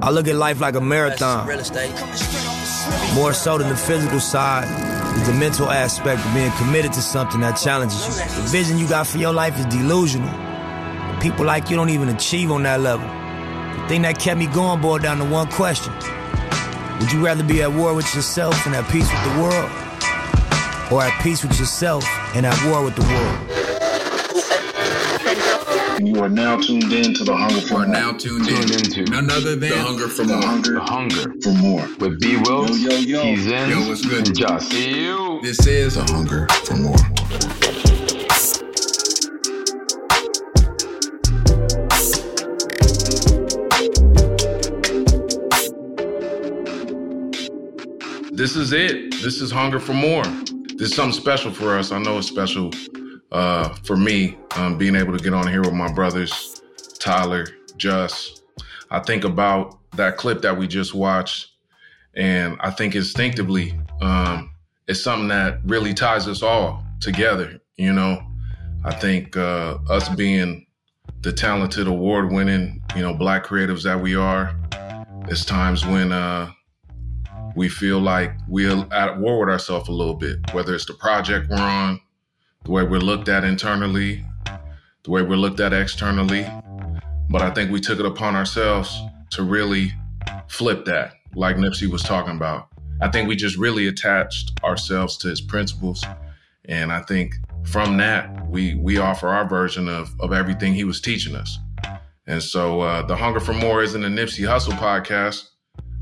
I look at life like a marathon. Real estate. More so than the physical side is the mental aspect of being committed to something that challenges you. The vision you got for your life is delusional. People like you don't even achieve on that level. The thing that kept me going boiled down to one question. Would you rather be at war with yourself and at peace with the world? Or at peace with yourself and at war with the world? You are now tuned in to the hunger for are more. now tuned, Tuned in into to none other than The Hunger for the More. hunger The Hunger for more. with B. Wills, Yo, yo, yo. He's in, Yo, what's good? and Josh. You. This is a hunger for more. This is it. This is hunger for more. This is something special for us. I know it's special uh, for me um, being able to get on here with my brothers, Tyler, Just. I think about that clip that we just watched, and I think instinctively um, it's something that really ties us all together. You know, I think uh, us being the talented, award-winning, you know, black creatives that we are, it's times when uh, we feel like we're at war with ourselves a little bit, whether it's the project we're on, the way we're looked at internally, the way we're looked at externally. But I think we took it upon ourselves to really flip that, like Nipsey was talking about. I think we just really attached ourselves to his principles. And I think from that, we we offer our version of, of everything he was teaching us. And so uh, the Hunger for More isn't a Nipsey Hussle podcast.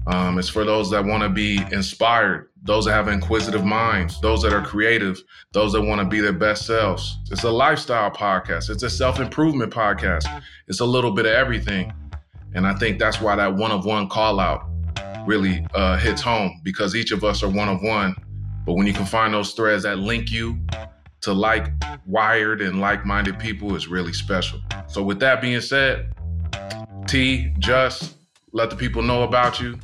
Um, it's for those that want to be inspired, those that have inquisitive minds, those that are creative, those that want to be their best selves. It's a lifestyle podcast. It's a self improvement podcast. It's a little bit of everything, and I think that's why that one of one call out really uh, hits home because each of us are one of one. But when you can find those threads that link you to like wired and like minded people, is really special. So with that being said, T, just let the people know about you.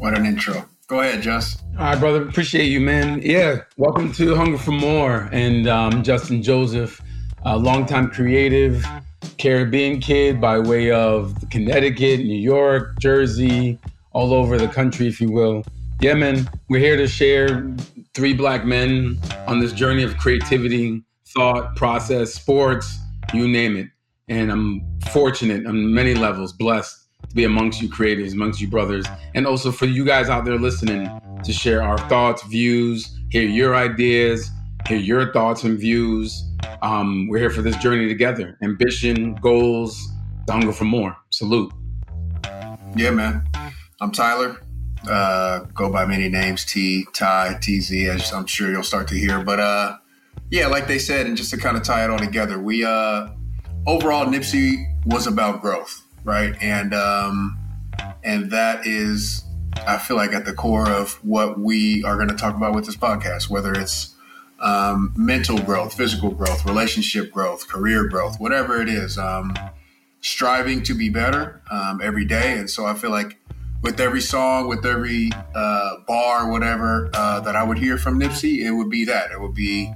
What an intro. Go ahead, Just. All right, brother. Appreciate you, man. Yeah. Welcome to Hunger for More. And um, Justin Joseph, a longtime creative, Caribbean kid by way of Connecticut, New York, Jersey, all over the country, if you will. Yeah, man. We're here to share three black men on this journey of creativity, thought, process, sports, you name it. And I'm fortunate on many levels, blessed to be amongst you creatives, amongst you brothers, and also for you guys out there listening to share our thoughts, views, hear your ideas, hear your thoughts and views. Um, we're here for this journey together. Ambition, goals, the hunger for more. Salute. Yeah, man. I'm Tyler. Uh, go by many names T, Ty, TZ, as I'm sure you'll start to hear. But uh, yeah, like they said, and just to kind of tie it all together, we uh, overall Nipsey was about growth, right? And um, and that is, I feel like, at the core of what we are going to talk about with this podcast, whether it's um, mental growth, physical growth, relationship growth, career growth, whatever it is. Um, striving to be better um, every day. And so I feel like with every song, with every uh, bar, whatever uh, that I would hear from Nipsey, it would be that. It would be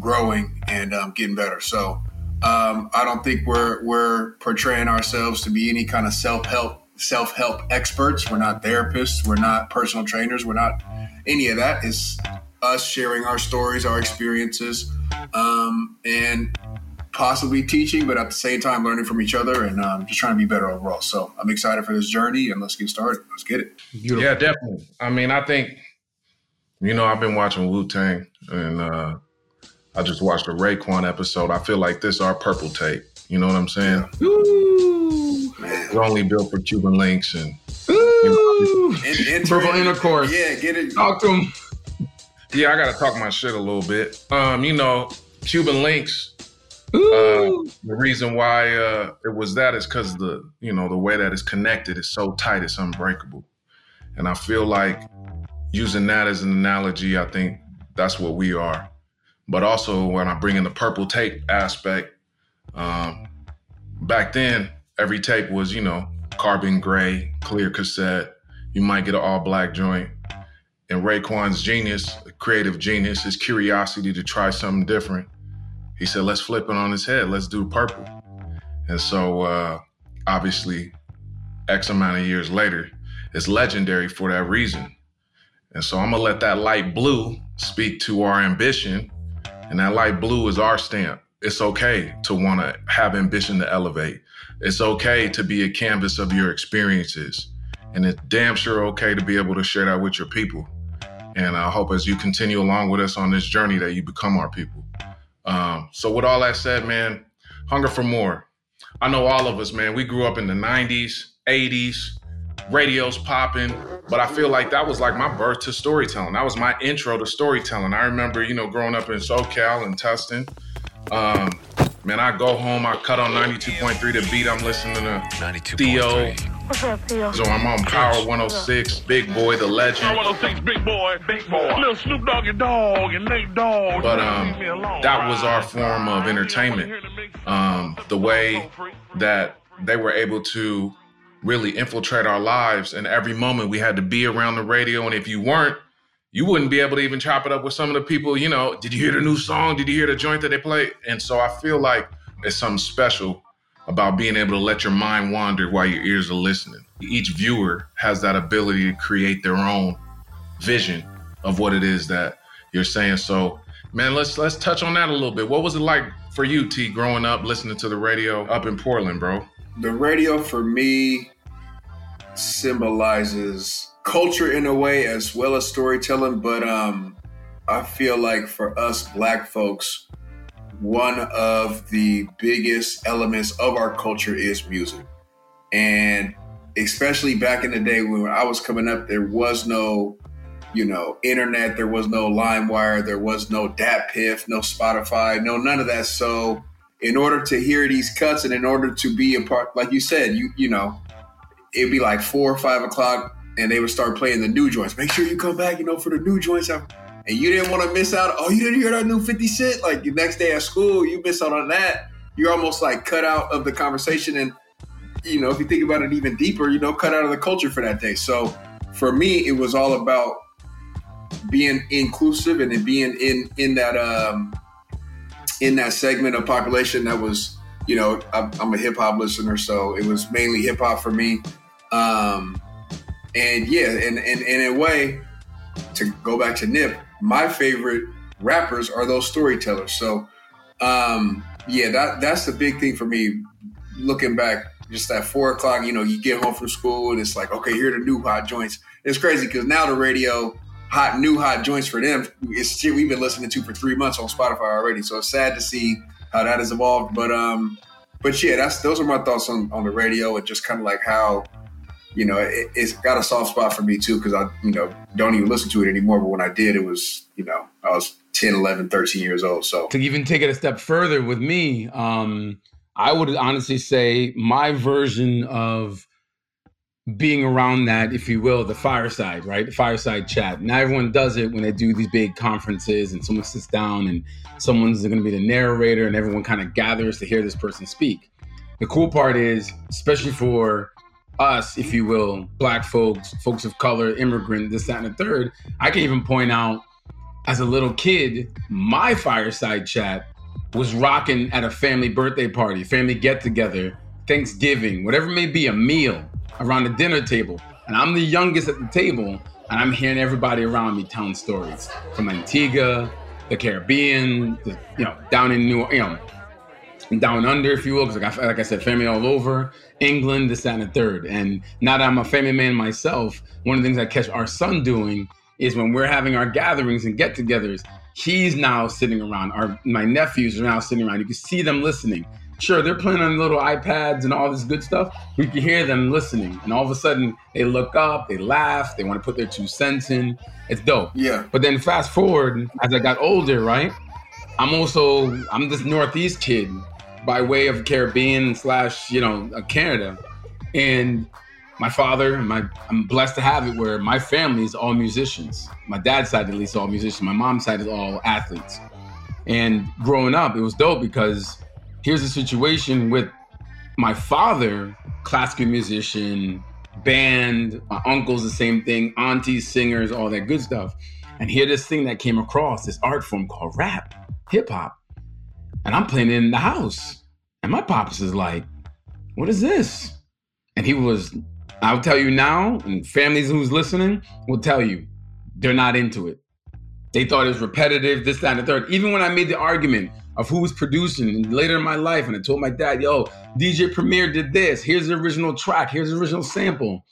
growing and um, getting better. So um, I don't think we're we're portraying ourselves to be any kind of self help self help experts. We're not therapists. We're not personal trainers. We're not any of that. It's us sharing our stories, our experiences, um, and possibly teaching, but at the same time learning from each other and um, just trying to be better overall. So I'm excited for this journey, and let's get started. Let's get it. Beautiful. Yeah, definitely. I mean, I think, you know, I've been watching Wu Tang and uh, I just watched a Raekwon episode. I feel like this our purple tape. You know what I'm saying? Ooh. It's only built for Cuban links and Ooh. In- enter Purple intercourse. Yeah, get it. Talk to him. yeah, I gotta talk my shit a little bit. Um, you know, Cuban links. Uh, the reason why uh, it was that is because the you know the way that it's connected is so tight, it's unbreakable, and I feel like using that as an analogy, I think that's what we are. But also when I bring in the purple tape aspect, um, back then every tape was you know carbon gray, clear cassette. You might get an all black joint. And Raekwon's genius, creative genius, his curiosity to try something different he said, let's flip it on his head. Let's do purple. And so, uh, obviously, X amount of years later, it's legendary for that reason. And so I'm gonna let that light blue speak to our ambition. And that light blue is our stamp. It's okay to wanna have ambition to elevate. It's okay to be a canvas of your experiences. And it's damn sure okay to be able to share that with your people. And I hope as you continue along with us on this journey that you become our people. Um, so, with all that said, man, hunger for more. I know all of us, man, we grew up in the 90s, 80s, radio's popping, but I feel like that was like my birth to storytelling. That was my intro to storytelling. I remember, you know, growing up in SoCal and Tustin. Um, man, I go home, I cut on 92.3 to beat, I'm listening to Theo. What's up, Theo? So I'm on Power 106, Big Boy, the legend. 106, big boy, big boy. Little Snoop Dogg and Dog and Nate Dogg. But um, that was our form of entertainment. Um, the way that they were able to really infiltrate our lives, and every moment we had to be around the radio. And if you weren't, you wouldn't be able to even chop it up with some of the people. You know, did you hear the new song? Did you hear the joint that they played? And so I feel like it's something special about being able to let your mind wander while your ears are listening. Each viewer has that ability to create their own vision of what it is that you're saying. So, man, let's let's touch on that a little bit. What was it like for you, T, growing up listening to the radio up in Portland, bro? The radio for me symbolizes culture in a way as well as storytelling, but um I feel like for us black folks, one of the biggest elements of our culture is music. And especially back in the day when I was coming up, there was no, you know, internet, there was no LimeWire, there was no DatPiff, no Spotify, no none of that. So in order to hear these cuts and in order to be a part, like you said, you you know, it'd be like four or five o'clock and they would start playing the new joints. Make sure you come back, you know, for the new joints and you didn't want to miss out. Oh, you didn't hear that new 50 Cent? Like the next day at school, you miss out on that. You're almost like cut out of the conversation. And, you know, if you think about it even deeper, you know, cut out of the culture for that day. So for me, it was all about being inclusive and being in, in that, um, in that segment of population that was, you know, I'm, I'm a hip hop listener, so it was mainly hip hop for me. Um, and yeah, and, and, and in a way, to go back to Nip, my favorite rappers are those storytellers. So, um, yeah, that that's the big thing for me. Looking back, just at four o'clock, you know, you get home from school and it's like, okay, here are the new hot joints. It's crazy because now the radio, hot new hot joints for them, it's shit we've been listening to for three months on Spotify already. So it's sad to see how that has evolved. But um, but yeah, that's those are my thoughts on on the radio and just kind of like how you know, it, has got a soft spot for me too because I, you know, don't even listen to it anymore. But when I did, it was, you know, I was 10, 11, 13 years old. So to even take it a step further with me, um, I would honestly say my version of being around that, if you will, the fireside, right? The fireside chat. Now everyone does it when they do these big conferences and someone sits down and someone's going to be the narrator and everyone kind of gathers to hear this person speak. The cool part is, especially for us, if you will, black folks, folks of color, immigrant, this, that, and the third, I can even point out as a little kid, my fireside chat was rocking at a family birthday party, family get together, Thanksgiving, whatever may be, a meal around the dinner table. And I'm the youngest at the table, and I'm hearing everybody around me telling stories from Antigua, the Caribbean, the, you know, down in New, you know, down under, if you will, because like, like I said, family all over England, this, that, and the third. And now that I'm a family man myself, one of the things I catch our son doing is when we're having our gatherings and get-togethers, he's now sitting around. Our my nephews are now sitting around. You can see them listening. Sure, they're playing on little iPads and all this good stuff. We can hear them listening, and all of a sudden they look up, they laugh, they want to put their two cents in. It's dope. Yeah. But then fast forward as I got older, right? I'm also I'm this Northeast kid by way of Caribbean slash you know uh, Canada, and my father, my I'm blessed to have it where my family is all musicians. My dad's side at least all musicians. My mom's side is all athletes. And growing up, it was dope because here's a situation with my father, classical musician, band, my uncles the same thing, aunties, singers, all that good stuff. And here this thing that came across, this art form called rap, hip hop and I'm playing it in the house. And my pops is like, what is this? And he was I'll tell you now, and families who's listening will tell you, they're not into it. They thought it was repetitive, this, that, and the third. Even when I made the argument of who was producing and later in my life, and I told my dad, yo, DJ Premier did this. Here's the original track. Here's the original sample.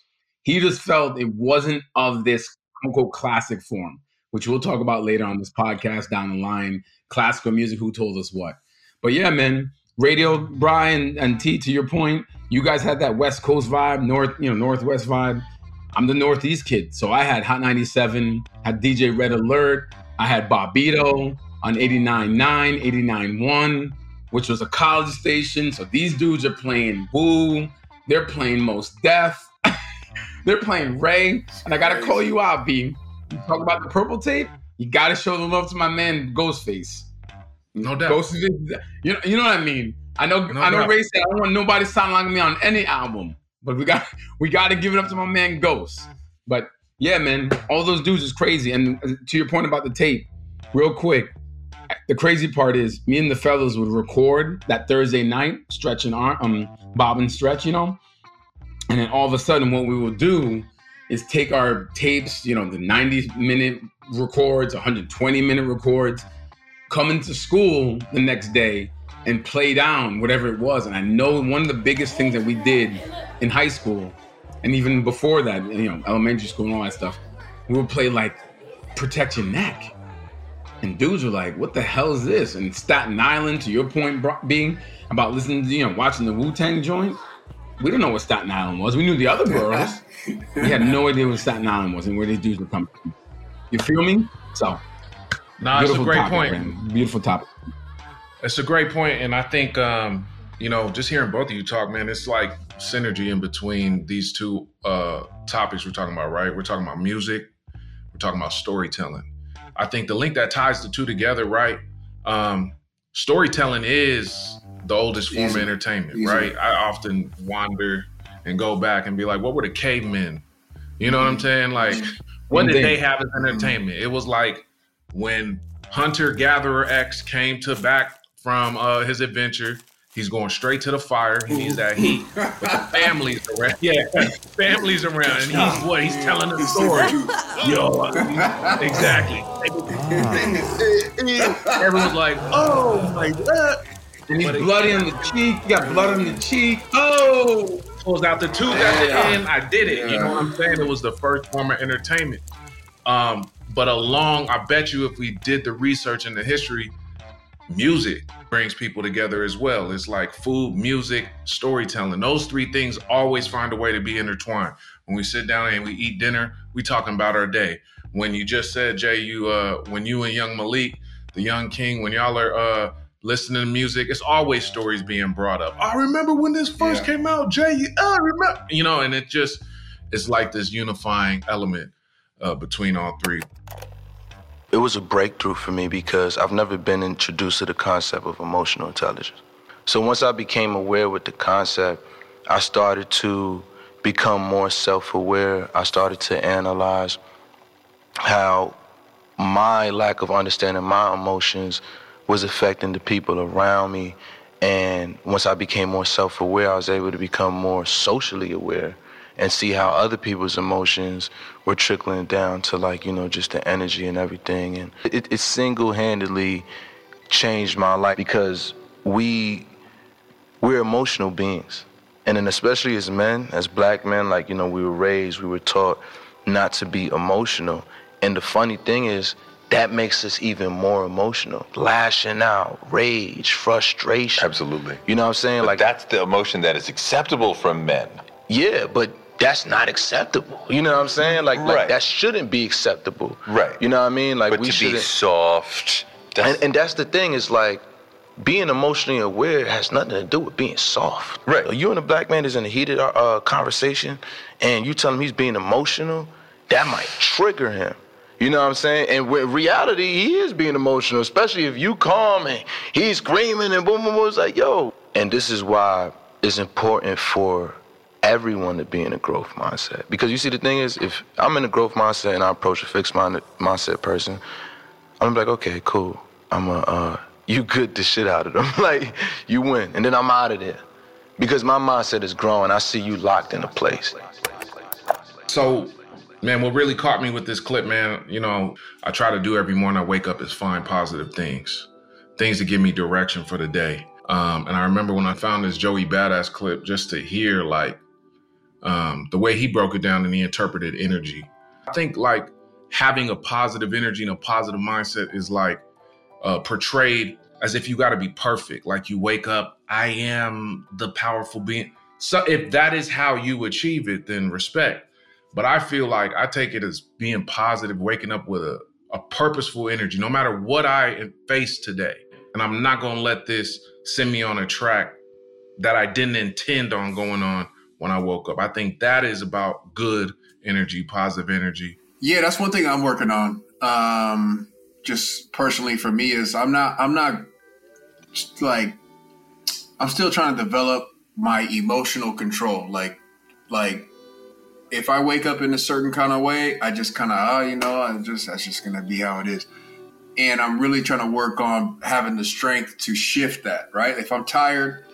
He just felt it wasn't of this quote unquote classic form, which we'll talk about later on this podcast down the line. Classical music, who told us what? But yeah, man, radio, Brian and T, to your point, you guys had that West Coast vibe, North, you know, Northwest vibe. I'm the Northeast kid, so I had Hot 97, had DJ Red Alert, I had Bobbito on 89.9, 89.1, which was a college station. So these dudes are playing Wu, they're playing Mos Def, they're playing Ray, and I gotta call you out, B. You talk about the purple tape, you gotta show the love to my man Ghostface. No doubt. Ghost is, you know, you know what I mean. I know, No I know. doubt. Ray said I don't want nobody sounding like me on any album, but we got, we got to give it up to my man Ghost. But yeah, man, all those dudes is crazy. And to your point about the tape, real quick, the crazy part is me and the fellas would record that Thursday night, stretch and arm, um, bob and stretch, you know, and then all of a sudden, what we will do is take our tapes, you know, the 90 minute records, 120 minute records, come into school the next day and play down whatever it was. And I know one of the biggest things that we did in high school, and even before that, you know, elementary school and all that stuff, we would play like Protect Your Neck. And dudes were like, what the hell is this? And Staten Island, to your point being about listening to, you know, watching the Wu Tang joint, we didn't know what Staten Island was. We knew the other boroughs. we had no idea what Staten Island was and where these dudes were coming from. You feel me? So, Nah, it's a great topic, point. man. Beautiful topic. It's a great point, and I think um, you know, just hearing both of you talk, man, it's like synergy in between these two uh, topics we're talking about, right? We're talking about music, we're talking about storytelling. I think the link that ties the two together, right? Um, storytelling is the oldest form Easy. of entertainment, Easy. right? I often wander and go back and be like, what were the cavemen? You know what I'm saying? Like, what Same did they have as entertainment? It was like when Hunter Gatherer X came to back from uh, his adventure. He's going straight to the fire. He needs that heat. But the family's around. Yeah, family's around, and he's what? He's telling the story. Yo, exactly. Everyone's like, "Oh my god!" And he's bloody on the cheek. You got blood on the cheek. Oh, pulls out the tube at the end. I did it. You know what I'm saying? It was the first form of entertainment. Um, but along, I bet you, if we did the research and the history, music brings people together as well. It's like food, music, storytelling. Those three things always find a way to be intertwined. When we sit down and we eat dinner, we talking about our day. When you just said, Jay, you uh, when you and Young Malik, the Young King, when y'all are uh, listening to music, it's always stories being brought up. I remember when this first Yeah. came out, Jay. I remember, you know, and it just it's like this unifying element uh, between all three. It was a breakthrough for me because I've never been introduced to the concept of emotional intelligence. So once I became aware with the concept, I started to become more self-aware. I started to analyze how my lack of understanding my emotions was affecting the people around me. And once I became more self aware, I was able to become more socially aware and see how other people's emotions were trickling down to, like, you know, just the energy and everything. And it, it single handedly changed my life because we we're emotional beings. And then especially as men, as black men, like, you know, we were raised, we were taught not to be emotional. And the funny thing is, that makes us even more emotional. Lashing out, rage, frustration. Absolutely. You know what I'm saying? But like that's the emotion that is acceptable from men. yeah, but that's not acceptable. You know what I'm saying? Like, like that shouldn't be acceptable. Right. You know what I mean? Like But we to should be soft, that's, and, and that's the thing is like being emotionally aware has nothing to do with being soft. Right. You and a black man is in a heated uh, uh, conversation, and you tell him he's being emotional, that might trigger him. You know what I'm saying? And with reality, he is being emotional, especially if you calm and he's screaming and boom, boom, boom. It's like, yo. And this is why it's important for everyone to be in a growth mindset. Because you see, the thing is, if I'm in a growth mindset and I approach a fixed mind- mindset person, I'm like, okay, cool. I'm a, uh, you good the shit out of them. like, you win. And then I'm out of there. Because my mindset is growing. I see you locked in a place. So, man, what really caught me with this clip, man, you know, I try to do every morning I wake up is find positive things, things that give me direction for the day. Um, and I remember when I found this Joey Badass clip, just to hear like um, the way he broke it down and he interpreted energy. I think like having a positive energy and a positive mindset is like uh, portrayed as if you got to be perfect. Like you wake up, I am the powerful being. So if that is how you achieve it, then respect. But I feel like I take it as being positive, waking up with a, a purposeful energy, no matter what I face today. And I'm not going to let this send me on a track that I didn't intend on going on when I woke up. I think that is about good energy, positive energy. Yeah, that's one thing I'm working on. Um, just personally for me is I'm not I'm not like I'm still trying to develop my emotional control. Like like if I wake up in a certain kind of way, I just kind of oh you know I just that's just gonna be how it is. And I'm really trying to work on having the strength to shift that. Right, if I'm tired,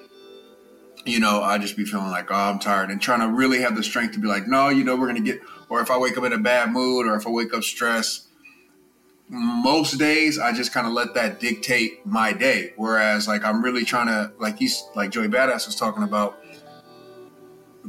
you know, I just be feeling like, oh, I'm tired, and trying to really have the strength to be like, no, you know, we're gonna get. Or if I wake up in a bad mood, or if I wake up stressed, most days I just kind of let that dictate my day. Whereas, like, I'm really trying to, like he's like Joey Badass was talking about,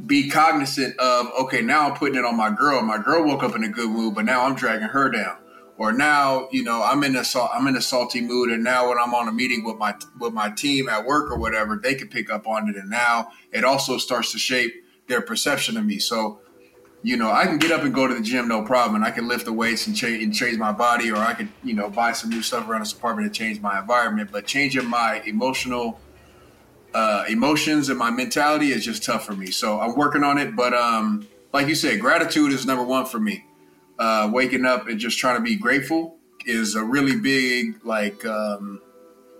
be cognizant of, okay, now I'm putting it on my girl. My girl woke up in a good mood, but now I'm dragging her down or now you know I'm in a I'm in a salty mood, and now when I'm on a meeting with my with my team at work or whatever, they can pick up on it, and now it also starts to shape their perception of me. So, you know, I can get up and go to the gym no problem, and I can lift the weights and change and change my body, or I could you know buy some new stuff around this apartment to change my environment. But changing my emotional uh, emotions and my mentality is just tough for me. So I'm working on it, but um, like you said, gratitude is number one for me uh, waking up and just trying to be grateful is a really big like um,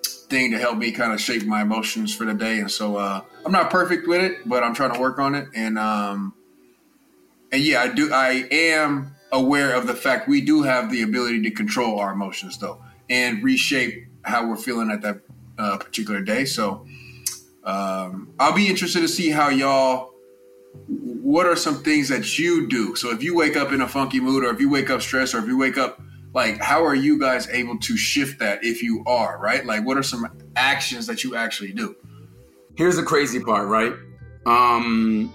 thing to help me kind of shape my emotions for the day. And so uh, I'm not perfect with it, but I'm trying to work on it. And um, and yeah, I do. I am aware of the fact we do have the ability to control our emotions though, and reshape how we're feeling at that uh, particular day. So um, I'll be interested to see how y'all what are some things that you do? So if you wake up in a funky mood, or if you wake up stressed, or if you wake up like, how are you guys able to shift that if you are right? Like, what are some actions that you actually do? Here's the crazy part, right? Um,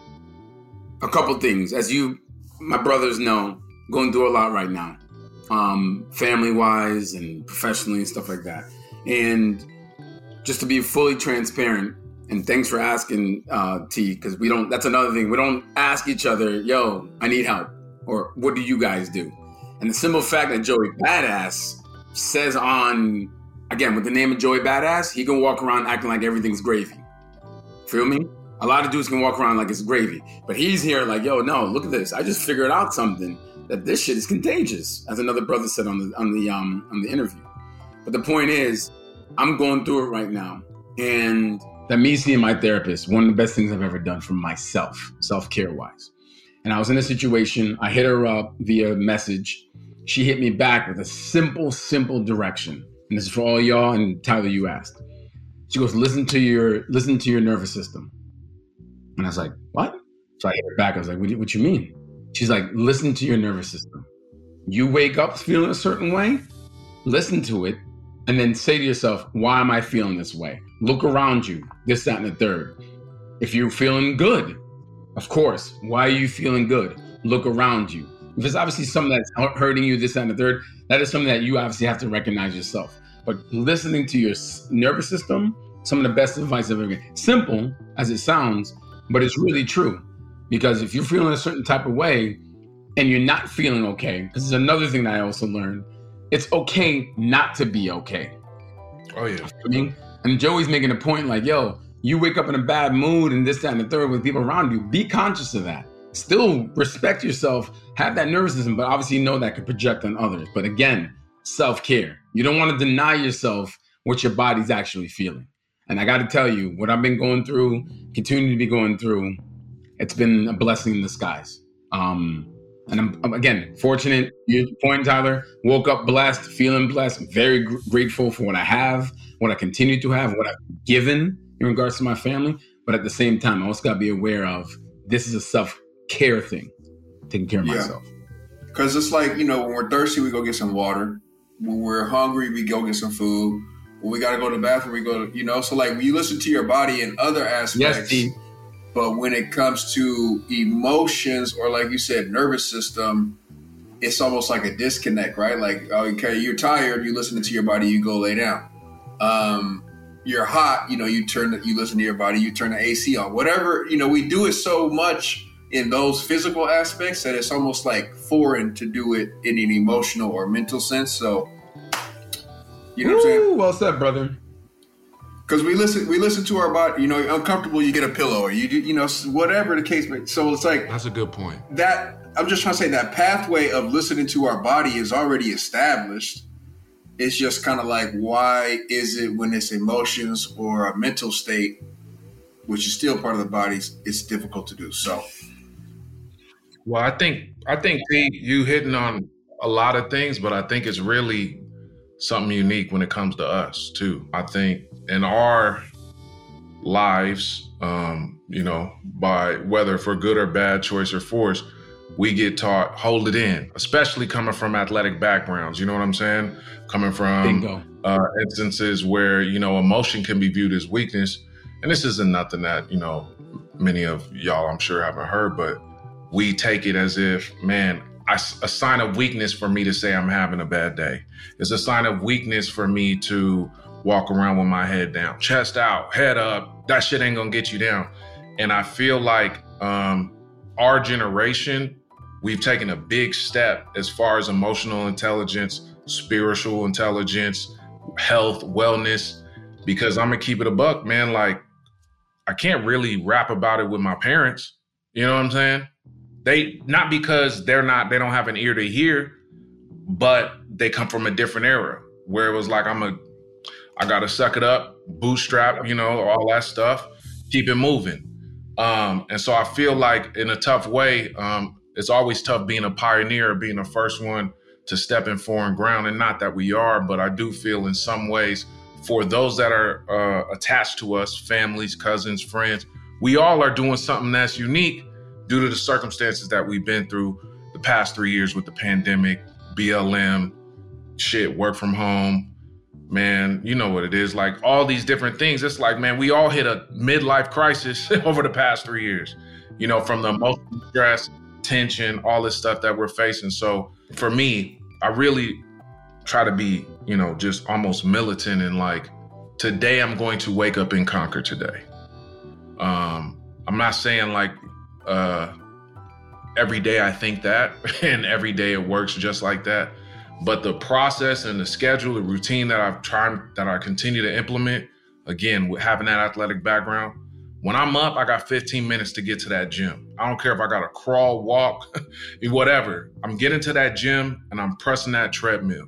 a couple things, as you, my brothers know, going through a lot right now, um, family wise and professionally and stuff like that. And just to be fully transparent, and thanks for asking, uh, T, because we don't, that's another thing. We don't ask each other, yo, I need help, or what do you guys do? And the simple fact that Joey Badass says on, again, with the name of Joey Badass, he can walk around acting like everything's gravy. Feel me? A lot of dudes can walk around like it's gravy, but he's here like, yo, no, look at this. I just figured out something that this shit is contagious, as another brother said on the on the um on the interview. But the point is, I'm going through it right now, and that me seeing my therapist, one of the best things I've ever done for myself, self care wise. And I was in a situation, I hit her up via message. She hit me back with a simple, simple direction. And this is for all y'all and Tyler, you asked. She goes, listen to your listen to your nervous system. And I was like, what? So I hit her back. I was like, what, what you mean? She's like, listen to your nervous system. You wake up feeling a certain way, listen to it, and then say to yourself, why am I feeling this way? Look around you, this, that, and the third. If you're feeling good, of course, why are you feeling good? Look around you. If it's obviously something that's hurting you, this, that, and the third, that is something that you obviously have to recognize yourself. But listening to your nervous system, some of the best advice I've ever given. Simple as it sounds, but it's really true. Because if you're feeling a certain type of way and you're not feeling okay, this is another thing that I also learned it's okay not to be okay. Oh yeah. I mean, and Joey's making a point like, yo, you wake up in a bad mood and this, that, and the third with people around you. Be conscious of that. Still respect yourself, have that nervous system, but obviously know that could project on others. But again, self-care. You don't want to deny yourself what your body's actually feeling. And I got to tell you, what I've been going through, continue to be going through, it's been a blessing in disguise. Um, and I'm, I'm again fortunate. You point, Tyler. Woke up blessed, feeling blessed. Very gr- grateful for what I have, what I continue to have, what I've given in regards to my family. But at the same time, I also got to be aware of this is a self care thing. taking care of Yeah. myself. Because it's like, you know, when we're thirsty, we go get some water. When we're hungry, we go get some food. When we got to go to the bathroom, we go to, you know, so like when you listen to your body and other Yes, aspects. T. but when it comes to emotions or, like you said, nervous system, it's almost like a disconnect, right? Like, okay, you're tired, you listen to your body, you go lay down. Um, you're hot, you know, you turn, the, you listen to your body, you turn the AC on. Whatever, you know, we do it so much in those physical aspects that it's almost like foreign to do it in an emotional or mental sense. So, you know what I'm saying? Ooh, well said, brother. Because we listen, we listen to our body. You know, you're uncomfortable, you get a pillow, or you do, you know, whatever the case. may So it's like That's a good point. that. I'm just trying to say that pathway of listening to our body is already established. It's just kind of like, why is it when it's emotions or a mental state, which is still part of the body, it's difficult to do. So, Well, I think I think Pete, you hitting on a lot of things, but I think it's really something unique when it comes to us too. I think in our lives, um, you know, by whether for good or bad choice or force, we get taught hold it in, especially coming from athletic backgrounds. You know what I'm saying? Coming from uh, instances where you know emotion can be viewed as weakness, and this isn't nothing that you know many of y'all I'm sure haven't heard, but we take it as if, man, a sign of weakness for me to say I'm having a bad day. It's a sign of weakness for me to walk around with my head down, chest out, head up. That shit ain't gonna get you down. And I feel like um, our generation, we've taken a big step as far as emotional intelligence, spiritual intelligence, health, wellness. Because I'm gonna keep it a buck, man. Like, I can't really rap about it with my parents. You know what I'm saying? They not because they're not they don't have an ear to hear, but they come from a different era where it was like I'm a I gotta suck it up, bootstrap, you know, all that stuff, keep it moving. Um, and so I feel like in a tough way, um, it's always tough being a pioneer, being the first one to step in foreign ground. And not that we are, but I do feel in some ways for those that are uh, attached to us, families, cousins, friends, we all are doing something that's unique due to the circumstances that we've been through the past three years with the pandemic, BLM, shit, work from home, man, you know what it is. Like all these different things. It's like, man, we all hit a midlife crisis over the past three years, you know, from the emotional stress, tension, all this stuff that we're facing. So for me, I really try to be, you know, just almost militant and like, today I'm going to wake up and conquer today. Um, I'm not saying like uh every day I think that and every day it works just like that. But the process and the schedule, the routine that I've tried that I continue to implement, again, with having that athletic background, when I'm up, I got 15 minutes to get to that gym. I don't care if I got to crawl, walk, whatever. I'm getting to that gym and I'm pressing that treadmill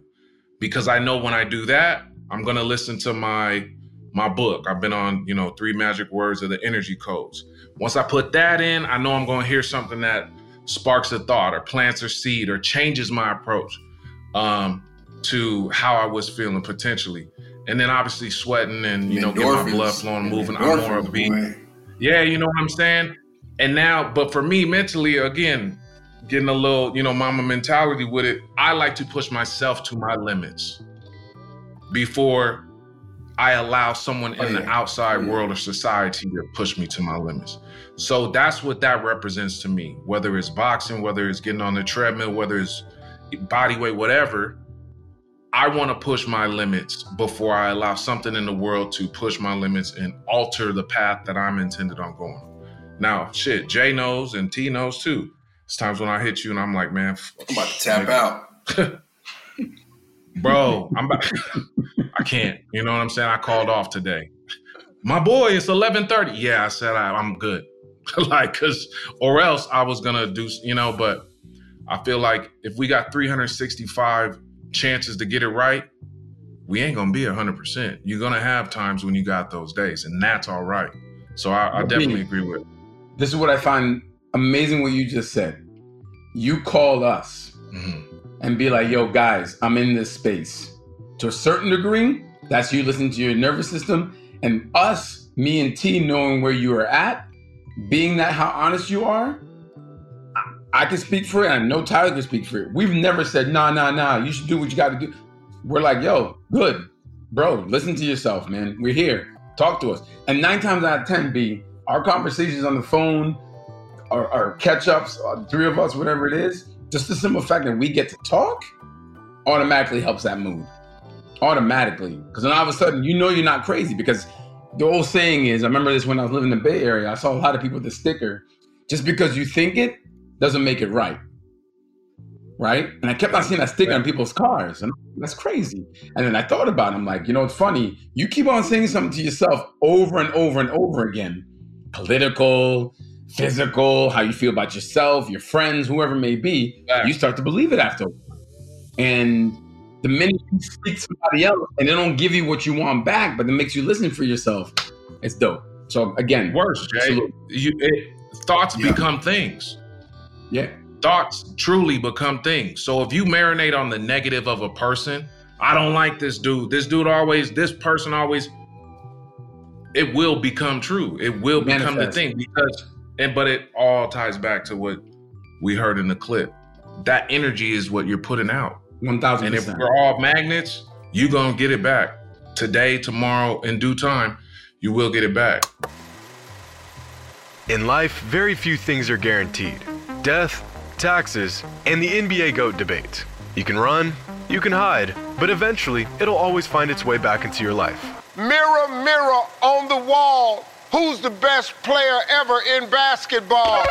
because I know when I do that, I'm gonna listen to my my book. I've been on, you know, three magic words of the energy codes. Once I put that in, I know I'm gonna hear something that sparks a thought or plants a seed or changes my approach um, to how I was feeling potentially. And then obviously sweating and you know get my blood flowing, moving. I'm more upbeat. Boy. Yeah, you know what I'm saying? And now, but for me mentally, again, getting a little, you know, Mamba mentality with it, I like to push myself to my limits before I allow someone in Oh, the outside Yeah. world or society to push me to my limits. So that's what that represents to me. Whether it's boxing, whether it's getting on the treadmill, whether it's body weight, whatever, I want to push my limits before I allow something in the world to push my limits and alter the path that I'm intended on going. Now, shit, Jay knows and T knows too. It's times when I hit you and I'm like, man, I'm about to tap out. bro, I'm about, I can't. You know what I'm saying? I called off today. My boy, it's 11:30. Yeah, I said I, I'm good. like, cause or else I was gonna do, you know. But I feel like if we got 365 chances to get it right, we ain't gonna be 100. percent You're gonna have times when you got those days, and that's all right. So I, I definitely agree with. This is what I find amazing what you just said. You call us Mhm. And be like, yo, guys, I'm in this space. To a certain degree, that's you listening to your nervous system. And us, me and T, knowing where you are at, being that how honest you are, I- can speak for it, I know Tyler can speak for it. We've never said, nah, nah, nah, you should do what you got to do. We're like, yo, good, bro, listen to yourself, man. We're here. Talk to us. And nine times out of 10, B, our conversations on the phone, our, our catch ups, uh, three of us, whatever it is, just the simple fact that we get to talk automatically helps that mood. Automatically. Because then all of a sudden, you know you're not crazy. Because the old saying is, I remember this when I was living in the Bay Area, I saw a lot of people with the sticker, just because you think it doesn't make it right. Right? And I kept on seeing that sticker on people's cars. And that's crazy. And then I thought about it. I'm like, you know, it's funny. You keep on saying something to yourself over and over and over again. Political, physical, how you feel about yourself, your friends, whoever it may be, you start to believe it after. And the minute you speak to somebody else and they don't give you what you want back, but it makes you listen for yourself, it's dope. So again, worse, Jay. You, it, thoughts Yeah. become things. Yeah. Thoughts truly become things. So if you marinate on the negative of a person, I don't like this dude. This dude always, this person always, it will become true. It will become the thing because, and but it all ties back to what we heard in the clip. That energy is what you're putting out. One thousand And if percent. we're all magnets, you're gonna get it back today, tomorrow, in due time. You will get it back. In life, very few things are guaranteed death, taxes, and the NBA GOAT debate. You can run, you can hide, but eventually, it'll always find its way back into your life. Mirror, mirror on the wall, who's the best player ever in basketball?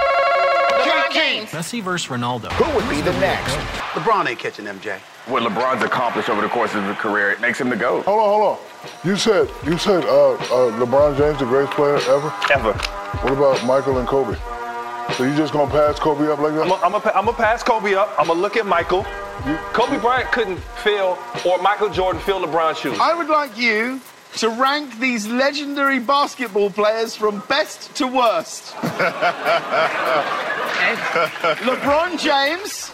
Kiki. Messi versus Ronaldo. Who would be the next? LeBron ain't catching MJ. What LeBron's accomplished over the course of his career it makes him the GOAT. Hold on, hold on. You said you said uh, uh, LeBron James the greatest player ever. Ever. What about Michael and Kobe? So you just gonna pass Kobe up like that? I'm gonna I'm pass Kobe up. I'm gonna look at Michael. Kobe Bryant couldn't fill, or Michael Jordan fill LeBron's shoes. I would like you to rank these legendary basketball players from best to worst. LeBron James,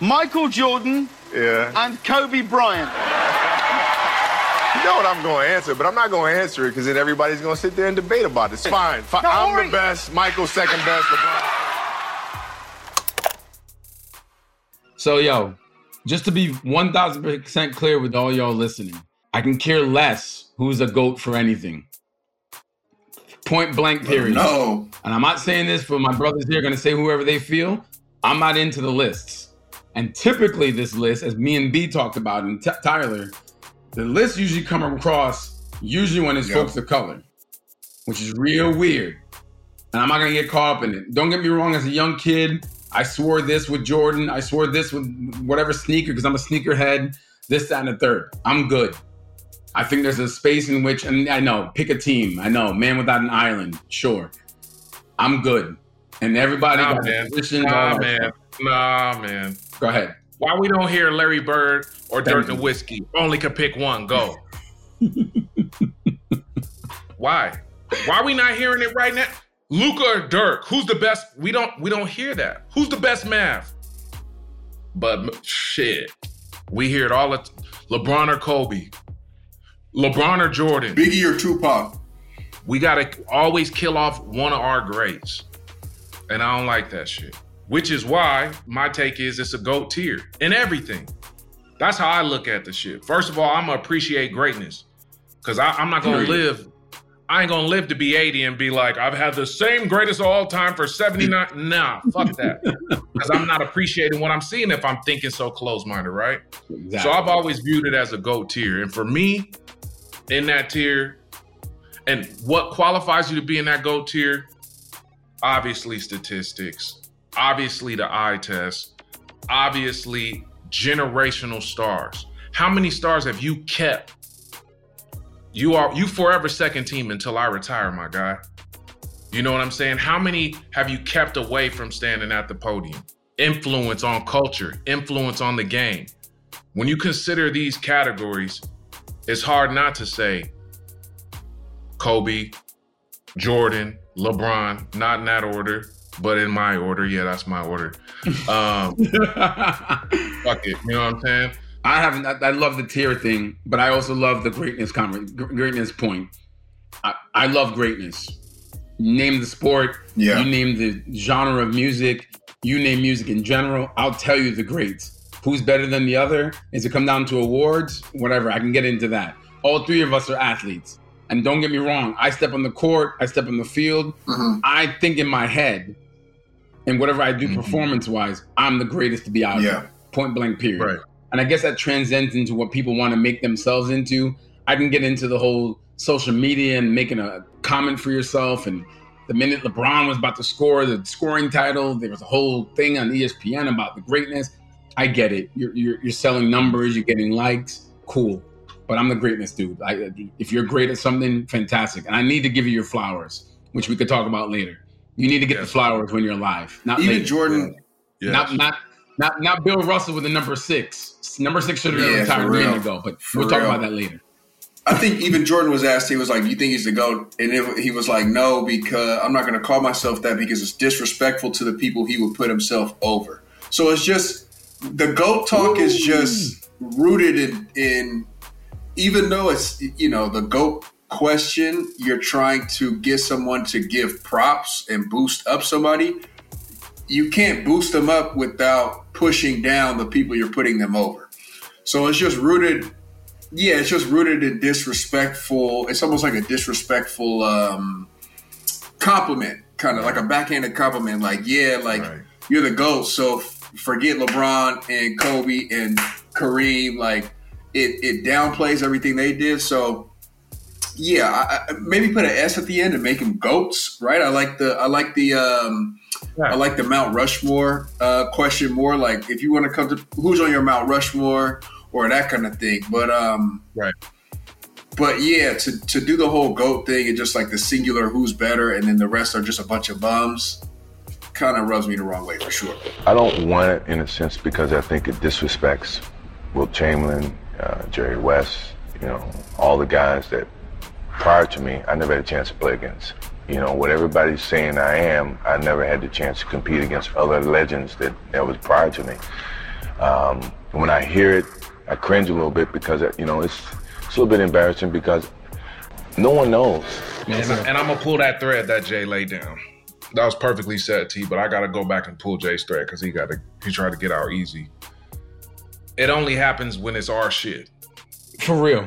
Michael Jordan, Yeah. and Kobe Bryant. You know what I'm going to answer, but I'm not going to answer it because then everybody's going to sit there and debate about it. It's fine. Fi- No, I'm Ori- the best. Michael's second best. LeBron. So, yo, just to be 1000% clear with all y'all listening, I can care less who's a GOAT for anything. Point blank, oh, period. No. And I'm not saying this for my brothers here, are going to say whoever they feel. I'm not into the lists. And typically, this list, as me and B talked about, and T- Tyler, the lists usually come across usually when it's Yep. folks of color, which is real weird. And I'm not going to get caught up in it. Don't get me wrong, as a young kid, I swore this with Jordan. I swore this with whatever sneaker because I'm a sneakerhead, this, that, and the third. I'm good. I think there's a space in which, and I know, pick a team. I know, man without an island, sure. I'm good. And everybody Nah, got man. positions. Nah, man. stuff. Nah, man. Go ahead. Why we don't hear Larry Bird or Thank Dirk you. Nowitzki? Only could pick one. Go. Why? Why are we not hearing it right now? Luka or Dirk? Who's the best? We don't. We don't hear that. Who's the best math? But shit, we hear it all. The t- LeBron or Kobe? LeBron or Jordan? Biggie or Tupac? We gotta always kill off one of our greats, and I don't like that shit. Which is why my take is it's a goat tier in everything. That's how I look at the shit. First of all, I'm gonna appreciate greatness because I'm not gonna Period. live. I ain't gonna live to be 80 and be like, I've had the same greatest of all time for 79. Nah, fuck that. Because I'm not appreciating what I'm seeing if I'm thinking so close minded, right? Exactly. So I've always viewed it as a GOAT tier. And for me, in that tier, and what qualifies you to be in that GOAT tier? Obviously, statistics, obviously, the eye test, obviously, generational stars. How many stars have you kept? You are you forever second team until I retire, my guy. You know what I'm saying? How many have you kept away from standing at the podium? Influence on culture, influence on the game. When you consider these categories, it's hard not to say Kobe, Jordan, LeBron, not in that order, but in my order. Yeah, that's my order. Um, fuck it. You know what I'm saying? I haven't. I, I love the tier thing, but I also love the greatness conver- gr- greatness point. I, I love greatness. Name the sport. Yeah. You name the genre of music. You name music in general, I'll tell you the greats. Who's better than the other? Is it come down to awards? Whatever, I can get into that. All three of us are athletes. And don't get me wrong, I step on the court, I step on the field, Mm-hmm. I think in my head, and whatever I do performance wise, I'm the greatest to be out Yeah. there. Point blank, period. And I guess that transcends into what people want to make themselves into. I can get into the whole social media and making a comment for yourself. And the minute LeBron was about to score the scoring title, there was a whole thing on ESPN about the greatness. I get it. You're, you're, you're selling numbers, you're getting likes. Cool. But I'm the greatness dude. I, if you're great at something, fantastic. And I need to give you your flowers, which we could talk about later. You need to get the flowers when you're alive, not Even later. Jordan- Yes. Not not not not Bill Russell with the number six. Number six should have Yeah, retired minute ago, but For we'll talk real. about that later. I think even Jordan was asked, he was like, You think he's the GOAT? And it, he was like, No, because I'm not going to call myself that because it's disrespectful to the people he would put himself over. So it's just, the GOAT talk is just rooted in, in, even though it's, you know, the GOAT question, you're trying to get someone to give props and boost up somebody. You can't boost them up without pushing down the people you're putting them over. So it's just rooted yeah, it's just rooted in disrespectful. It's almost like a disrespectful um, compliment, kind of like a backhanded compliment. Like, yeah, like you're the goat, so forget LeBron and Kobe and Kareem. Like, it it downplays everything they did. So, yeah, I, I, maybe put an S at the end and make them goats, right? I like the I like the um, I like the Mount Rushmore uh, question more. Like, if you want to come to who's on your Mount Rushmore or that kind of thing. But um, right. But yeah, to to do the whole goat thing and just like the singular who's better, and then the rest are just a bunch of bums, kind of rubs me the wrong way for sure. I don't want it in a sense because I think it disrespects Wilt Chamberlain, uh, Jerry West, you know, all the guys that prior to me I never had a chance to play against. You know, what everybody's saying I am, I never had the chance to compete against other legends that, that was prior to me. Um, when I hear it, I cringe a little bit because, you know, it's, it's a little bit embarrassing because no one knows. And, I, and I'm gonna pull that thread that Jay laid down. That was perfectly said, T. But I gotta go back and pull Jay's thread because he got to he tried to get out easy. It only happens when it's our shit. For real.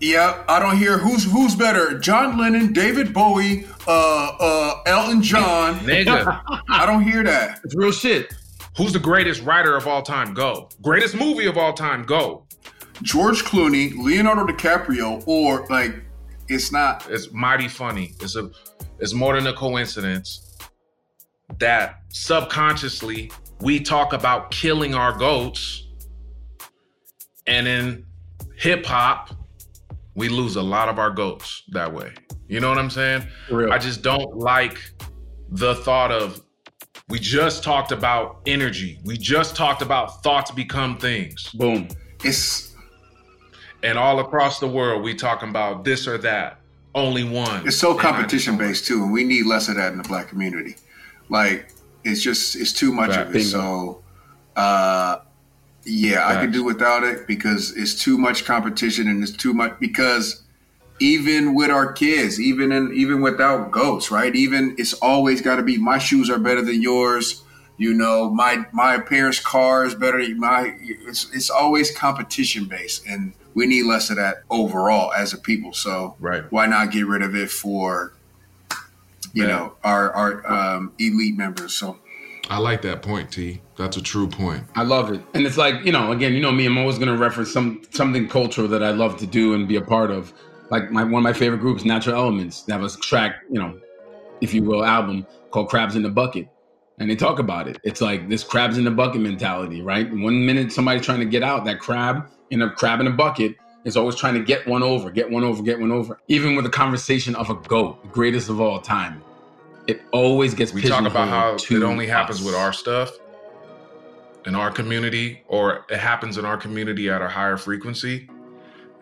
Yeah, I don't hear who's who's better, John Lennon, David Bowie, uh, uh, Elton John. Nigga. I don't hear that. It's real shit. Who's the greatest writer of all time? Go. Greatest movie of all time? Go. George Clooney, Leonardo DiCaprio, or like it's not. It's mighty funny. It's a. It's more than a coincidence that subconsciously we talk about killing our goats, and in hip hop, we lose a lot of our goats that way. You know what I'm saying? I just don't like the thought of we just talked about energy. We just talked about thoughts become things. Boom. It's and all across the world we talking about this or that. Only one. It's so competition based too, and we need less of that in the black community. Like it's just it's too much of it. Bingo. So uh yeah, I could do without it because it's too much competition and it's too much because even with our kids, even in even without goats, right? Even it's always got to be my shoes are better than yours. You know, my my parents' car is better. My it's it's always competition based, and we need less of that overall as a people. So right. why not get rid of it for you know our our um, elite members? So I like that point, T. That's a true point. I love it. And it's like, you know, again, you know me, I'm always gonna reference some something cultural that I love to do and be a part of. Like my one of my favorite groups, Natural Elements. They have a track, you know, if you will, album called Crabs in the Bucket. And they talk about it. It's like this crabs in the bucket mentality, right? One minute somebody's trying to get out, that crab in a crab in a bucket is always trying to get one over, get one over, get one over. Even with the conversation of a goat, the greatest of all time. It always gets We talk about how it only happens us. with our stuff in our community, or it happens in our community at a higher frequency.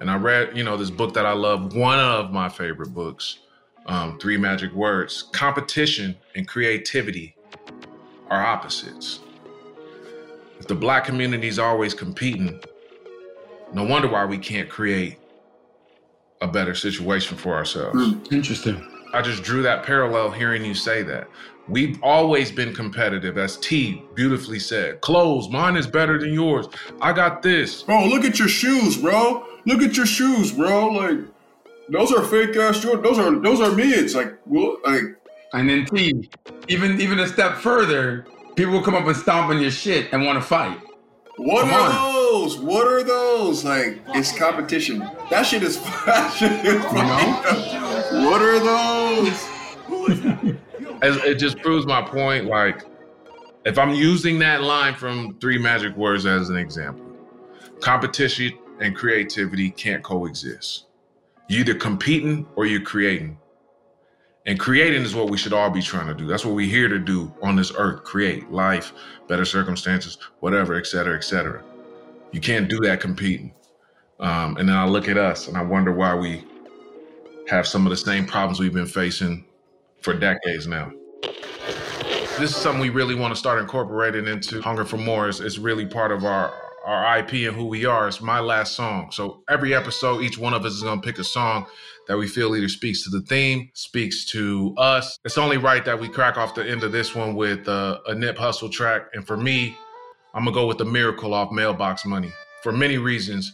And I read, you know, this book that I love, one of my favorite books, um, Three Magic Words. Competition and creativity are opposites. If the black community is always competing, no wonder why we can't create a better situation for ourselves. Hmm, interesting. I just drew that parallel hearing you say that. We've always been competitive, as T beautifully said. Clothes, mine is better than yours. I got this. Bro, look at your shoes, bro. Look at your shoes, bro. Like those are fake ass Jordan. Those are those are mids. Like well, like And then T, even even a step further, people will come up and stomp on your shit and want to fight. what Come are on. Those? What are those? Like it's competition. That shit is that shit is funny. What are those? As- It just proves my point. Like, if I'm using that line from Three Magic Words as an example, competition and creativity can't coexist. You're either competing or you're creating. And creating is what we should all be trying to do. That's what we're here to do on this earth create life, better circumstances, whatever, et cetera, et cetera. You can't do that competing. Um, and then I look at us and I wonder why we have some of the same problems we've been facing for decades now. This is something we really want to start incorporating into Hunger for More. It's, it's really part of our, our IP and who we are. It's my last song. So every episode, each one of us is going to pick a song that we feel either speaks to the theme, speaks to us. It's only right that we crack off the end of this one with uh, a Nip Hussle track. And for me, I'm to go with the Miracle off Mailbox Money for many reasons.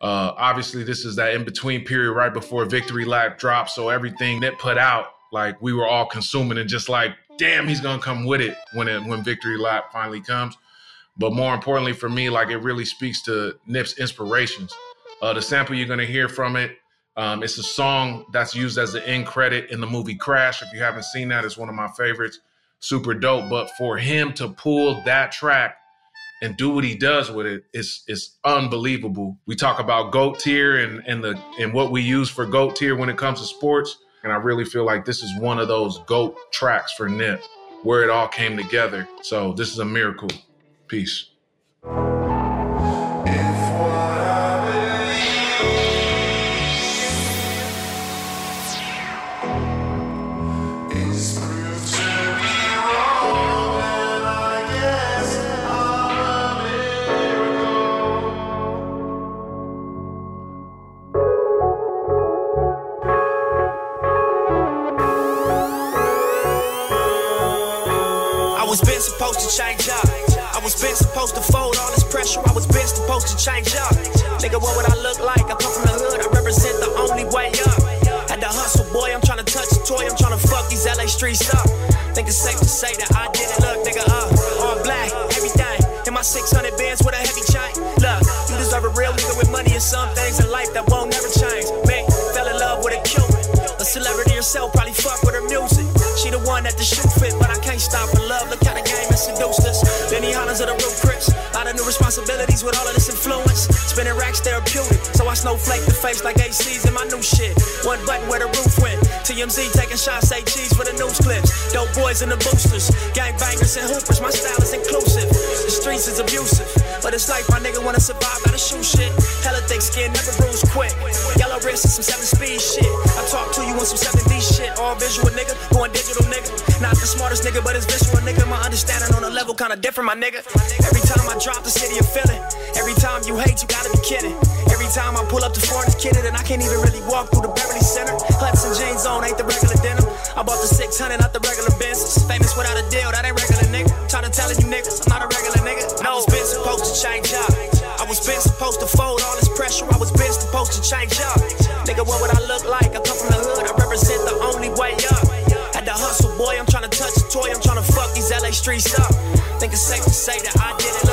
Uh, obviously, this is that in between period right before Victory Lap dropped. So everything Nip put out, like we were all consuming and just like, damn, he's gonna come with it when it when Victory Lap finally comes. But more importantly for me, like it really speaks to Nip's inspirations. Uh, the sample you're gonna hear from it, um, it's a song that's used as the end credit in the movie Crash. If you haven't seen that, it's one of my favorites. Super dope. But for him to pull that track and do what he does with it is is unbelievable. We talk about GOAT tier and and the and what we use for GOAT tier when it comes to sports. And I really feel like this is one of those GOAT tracks for Nip where it all came together. So this is a miracle. Peace. Like ACs in my new shit. One button where the roof went. TMZ taking shots, say cheese for the news clips. Dope boys and the boosters, gang bangers and hoopers. My style is inclusive. The streets is abusive, but it's life. My nigga wanna survive, gotta shoot shit. Hella thick skin, never bruise quick. Yellow wrist and some seven speed shit. I talk to you on some 7D shit. All visual nigga, going digital smartest nigga, but it's visual nigga. My understanding on a level kinda different, my nigga. Every time I drop the city of feeling. Every time you hate, you gotta be kidding. Every time I pull up to foreign, it's kidded, and I can't even really walk through the Beverly Center. Hudson jeans on, ain't the regular denim. I bought the 600, not the regular Benzes. Famous without a deal, that ain't regular nigga. Try to telling you niggas, I'm not a regular nigga. No, been supposed to change up. I was been supposed to fold all this pressure. I was been supposed to change up. Nigga, what would I look like? The I toy. I'm trying to fuck these LA streets up. Think it's safe to say that I did it.